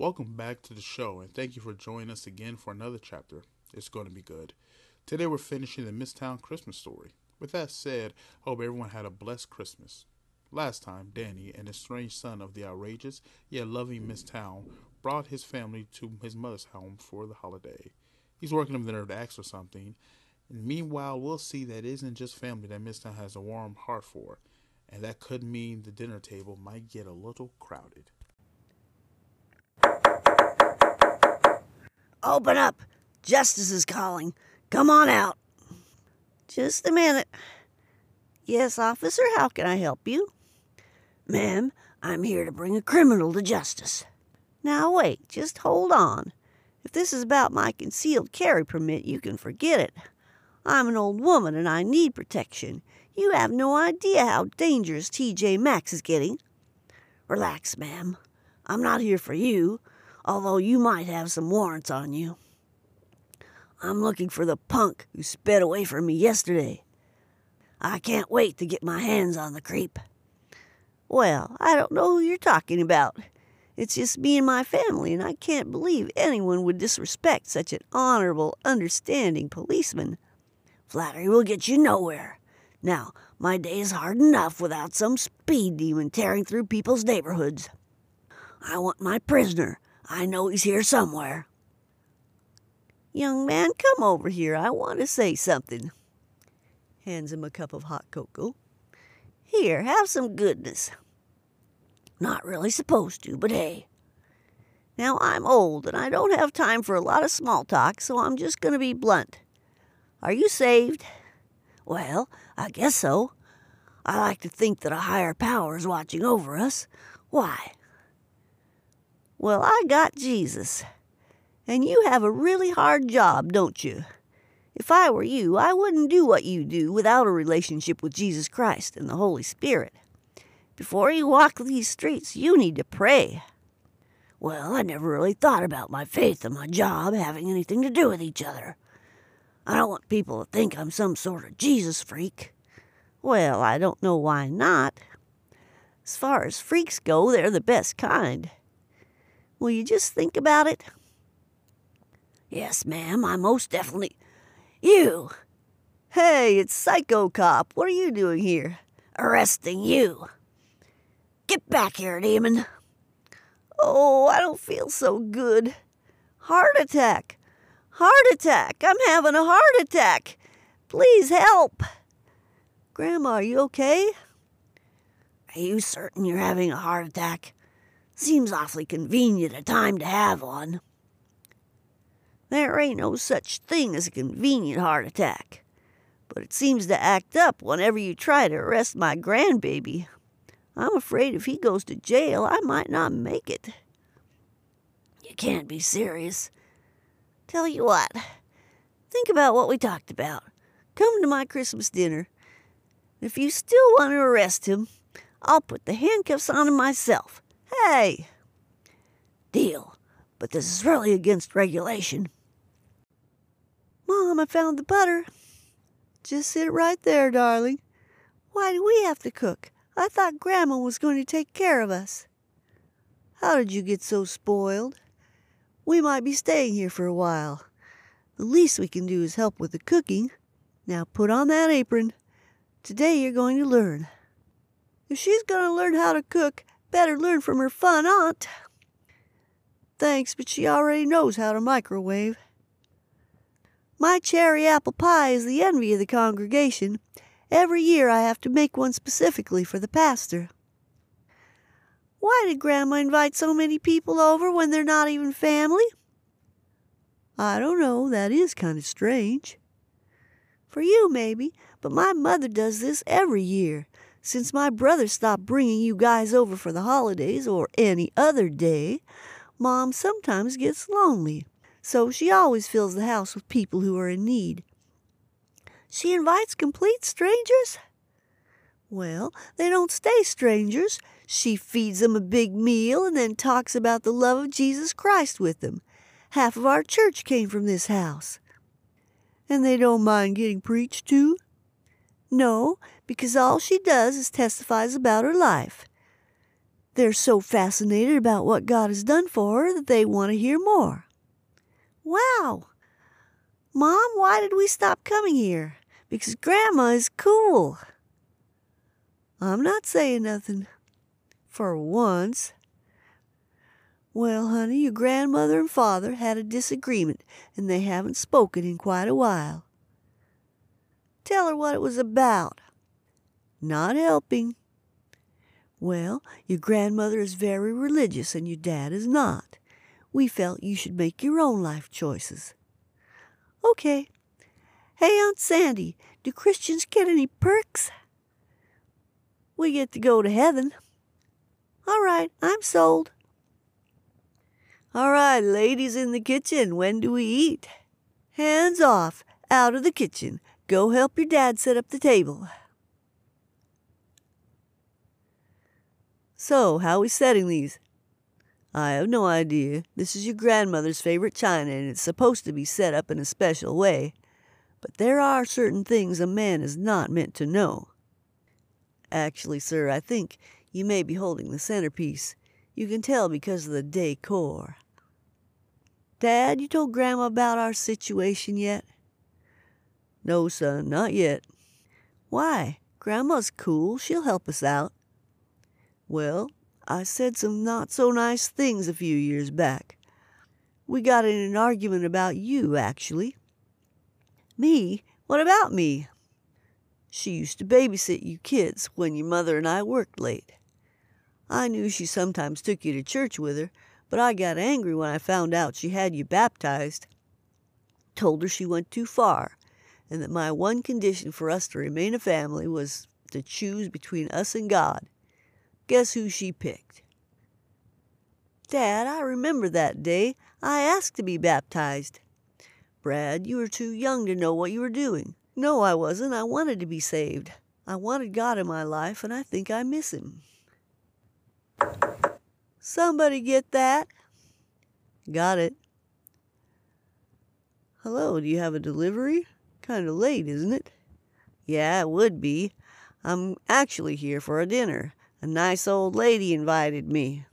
Welcome back to the show, and thank you for joining us again for another chapter. It's going to be good. Today we're finishing the Misstown Christmas story. With that said, I hope everyone had a blessed Christmas. Last time, Danny, an strange son of the outrageous yet loving Miss Town brought his family to his mother's home for the holiday. He's working up the nerve to ask for something, and meanwhile, we'll see that it isn't just family that Miss Town has a warm heart for, and that could mean the dinner table might get a little crowded. Open up! Justice is calling. Come on out. Just a minute. Yes, officer, how can I help you? Ma'am, I'm here to bring a criminal to justice. Now, wait, just hold on. If this is about my concealed carry permit, you can forget it. I'm an old woman and I need protection. You have no idea how dangerous TJ Maxx is getting. Relax, ma'am. I'm not here for you although you might have some warrants on you. I'm looking for the punk who sped away from me yesterday. I can't wait to get my hands on the creep. Well, I don't know who you're talking about. It's just me and my family, and I can't believe anyone would disrespect such an honorable, understanding policeman. Flattery will get you nowhere. Now, my day is hard enough without some speed demon tearing through people's neighborhoods. I want my prisoner, I know he's here somewhere. Young man, come over here. I want to say something. Hands him a cup of hot cocoa. Here, have some goodness. Not really supposed to, but hey. Now, I'm old and I don't have time for a lot of small talk, so I'm just going to be blunt. Are you saved? Well, I guess so. I like to think that a higher power is watching over us. Why? Well, I got Jesus. And you have a really hard job, don't you? If I were you, I wouldn't do what you do without a relationship with Jesus Christ and the Holy Spirit. Before you walk these streets, you need to pray. Well, I never really thought about my faith and my job having anything to do with each other. I don't want people to think I'm some sort of Jesus freak. Well, I don't know why not. As far as freaks go, they're the best kind. Will you just think about it? Yes, ma'am, I most definitely. You! Hey, it's Psycho Cop. What are you doing here? Arresting you. Get back here, demon. Oh, I don't feel so good. Heart attack. Heart attack. I'm having a heart attack. Please help. Grandma, are you okay? Are you certain you're having a heart attack? Seems awfully convenient a time to have one. There ain't no such thing as a convenient heart attack, but it seems to act up whenever you try to arrest my grandbaby. I'm afraid if he goes to jail, I might not make it. You can't be serious. Tell you what, think about what we talked about. Come to my Christmas dinner. If you still want to arrest him, I'll put the handcuffs on him myself. Hey! Deal, but this is really against regulation. Mom, I found the butter. Just sit right there, darling. Why do we have to cook? I thought Grandma was going to take care of us. How did you get so spoiled? We might be staying here for a while. The least we can do is help with the cooking. Now put on that apron. Today you're going to learn. If she's going to learn how to cook, Better learn from her fun aunt. Thanks, but she already knows how to microwave. My cherry apple pie is the envy of the congregation. Every year I have to make one specifically for the pastor. Why did Grandma invite so many people over when they're not even family? I don't know. That is kind of strange. For you, maybe, but my mother does this every year. Since my brother stopped bringing you guys over for the holidays or any other day, Mom sometimes gets lonely, so she always fills the house with people who are in need. She invites complete strangers? Well, they don't stay strangers. She feeds them a big meal and then talks about the love of Jesus Christ with them. Half of our church came from this house. And they don't mind getting preached to? No, because all she does is testifies about her life. They're so fascinated about what God has done for her that they want to hear more. Wow! Mom, why did we stop coming here? Because Grandma is cool. I'm not saying nothing. For once. Well, honey, your grandmother and father had a disagreement, and they haven't spoken in quite a while. Tell her what it was about. Not helping. Well, your grandmother is very religious and your dad is not. We felt you should make your own life choices. Okay. Hey, Aunt Sandy, do Christians get any perks? We get to go to heaven. All right, I'm sold. All right, ladies in the kitchen, when do we eat? Hands off, out of the kitchen. Go help your dad set up the table. So, how are we setting these? I have no idea. This is your grandmother's favorite china, and it's supposed to be set up in a special way. But there are certain things a man is not meant to know. Actually, sir, I think you may be holding the centerpiece. You can tell because of the decor. Dad, you told Grandma about our situation yet? No, son, not yet. Why? Grandma's cool. She'll help us out. Well, I said some not so nice things a few years back. We got in an argument about you, actually. Me? What about me? She used to babysit you kids when your mother and I worked late. I knew she sometimes took you to church with her, but I got angry when I found out she had you baptized. Told her she went too far, and that my one condition for us to remain a family was to choose between us and God. Guess who she picked? Dad, I remember that day. I asked to be baptized. Brad, you were too young to know what you were doing. No, I wasn't. I wanted to be saved. I wanted God in my life, and I think I miss Him. Somebody get that? Got it. Hello, do you have a delivery? Kind of late, isn't it? Yeah, it would be. I'm actually here for a dinner. A nice old lady invited me.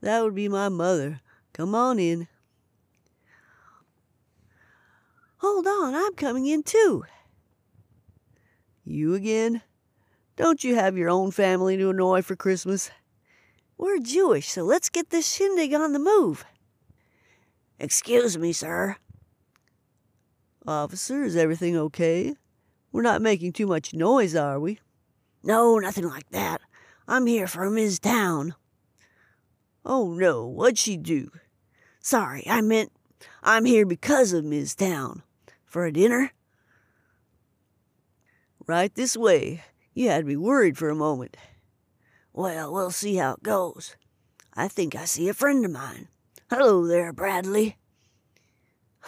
That would be my mother. Come on in. Hold on, I'm coming in too. You again? Don't you have your own family to annoy for Christmas? We're Jewish, so let's get this shindig on the move. Excuse me, sir. Officer, is everything okay? We're not making too much noise, are we? No, nothing like that. I'm here for Ms. Town. Oh, no, what'd she do? Sorry, I meant I'm here because of Ms. Town. For a dinner? Right this way. You had me worried for a moment. Well, we'll see how it goes. I think I see a friend of mine. Hello there, Bradley.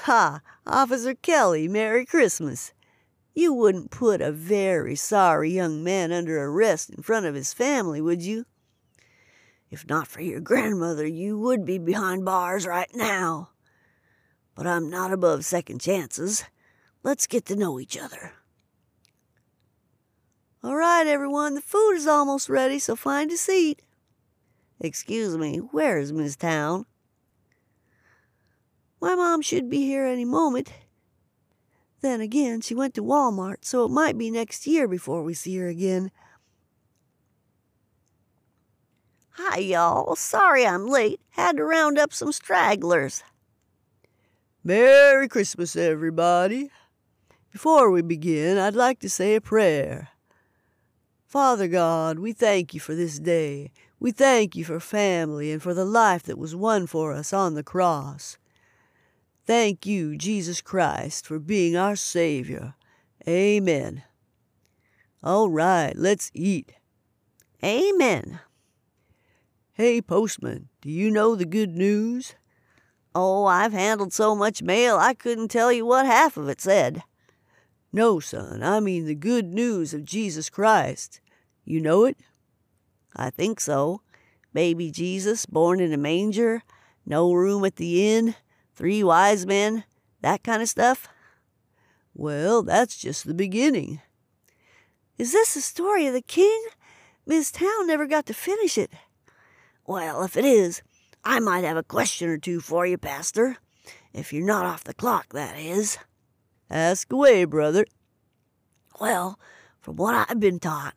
Ha, Officer Kelly, Merry Christmas. You wouldn't put a very sorry young man under arrest in front of his family, would you? If not for your grandmother, you would be behind bars right now. But I'm not above second chances. Let's get to know each other. All right, everyone, the food is almost ready, so find a seat. Excuse me, where is Miss Town? My mom should be here any moment. Then again, she went to Walmart, so it might be next year before we see her again. Hi, y'all. Sorry I'm late. Had to round up some stragglers. Merry Christmas, everybody. Before we begin, I'd like to say a prayer. Father God, we thank you for this day. We thank you for family and for the life that was won for us on the cross. Thank you, Jesus Christ, for being our Savior. Amen. All right, let's eat. Amen. Hey, postman, do you know the good news? Oh, I've handled so much mail I couldn't tell you what half of it said. No, son, I mean the good news of Jesus Christ. You know it? I think so. Baby Jesus born in a manger, no room at the inn, three wise men, that kind of stuff? Well, that's just the beginning. Is this the story of the king? Miss Town never got to finish it. Well, if it is, I might have a question or two for you, Pastor. If you're not off the clock, that is. Ask away, brother. Well, from what I've been taught,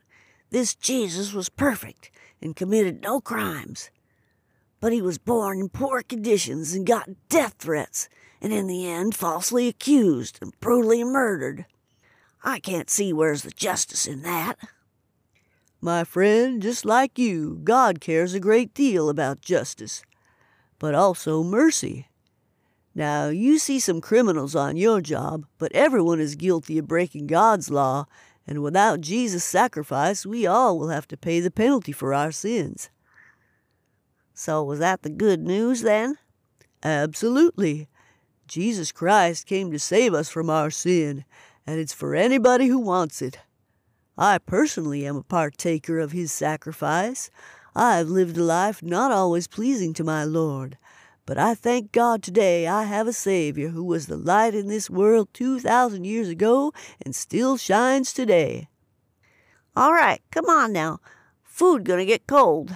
this Jesus was perfect and committed no crimes. But he was born in poor conditions and got death threats, and in the end falsely accused and brutally murdered. I can't see where's the justice in that. My friend, just like you, God cares a great deal about justice, but also mercy. Now, you see some criminals on your job, but everyone is guilty of breaking God's law, and without Jesus' sacrifice, we all will have to pay the penalty for our sins. So, was that the good news then? Absolutely. Jesus Christ came to save us from our sin, and it's for anybody who wants it. I personally am a partaker of his sacrifice. I've lived a life not always pleasing to my Lord, but I thank God today I have a Savior who was the light in this world 2,000 years ago and still shines today. All right, come on now. Food gonna get cold.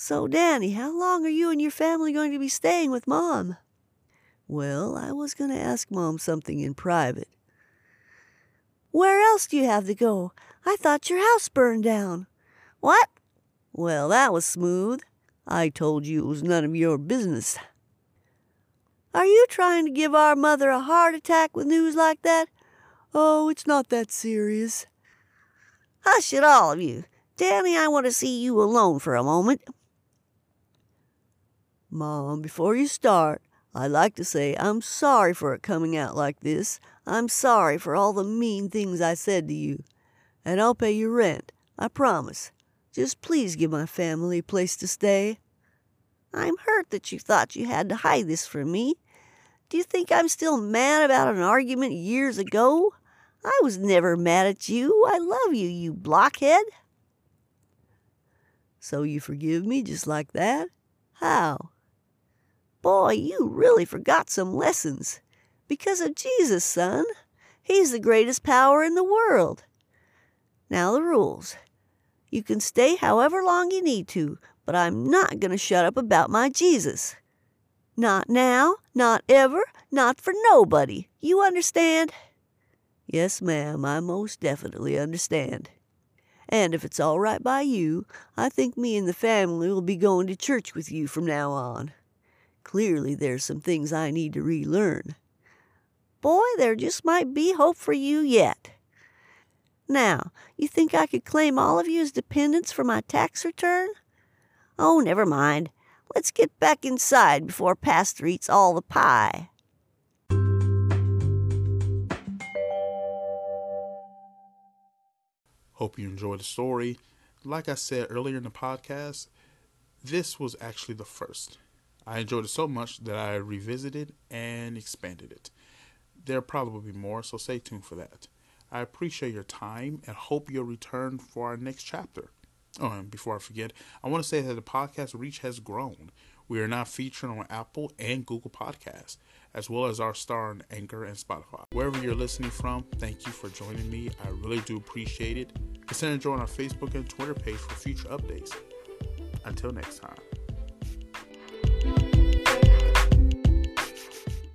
So, Danny, how long are you and your family going to be staying with Mom? Well, I was going to ask Mom something in private. Where else do you have to go? I thought your house burned down. What? Well, that was smooth. I told you it was none of your business. Are you trying to give our mother a heart attack with news like that? Oh, it's not that serious. Hush it, all of you. Danny, I want to see you alone for a moment. Mom, before you start, I'd like to say I'm sorry for it coming out like this. I'm sorry for all the mean things I said to you. And I'll pay your rent, I promise. Just please give my family a place to stay. I'm hurt that you thought you had to hide this from me. Do you think I'm still mad about an argument years ago? I was never mad at you. I love you, you blockhead. So you forgive me just like that? How? Boy, you really forgot some lessons. Because of Jesus, son. He's the greatest power in the world. Now, the rules. You can stay however long you need to, but I'm not going to shut up about my Jesus. Not now, not ever, not for nobody. You understand? Yes, ma'am, I most definitely understand. And if it's all right by you, I think me and the family will be going to church with you from now on. Clearly, there's some things I need to relearn. Boy, there just might be hope for you yet. Now, you think I could claim all of you as dependents for my tax return? Oh, never mind. Let's get back inside before Pastor eats all the pie. Hope you enjoyed the story. Like I said earlier in the podcast, this was actually the first. I enjoyed it so much that I revisited and expanded it. There'll probably be more, so stay tuned for that. I appreciate your time and hope you'll return for our next chapter. Oh, and before I forget, I want to say that the podcast reach has grown. We are now featured on Apple and Google Podcasts, as well as our star on Anchor and Spotify. Wherever you're listening from, thank you for joining me. I really do appreciate it. Consider joining our Facebook and Twitter page for future updates. Until next time.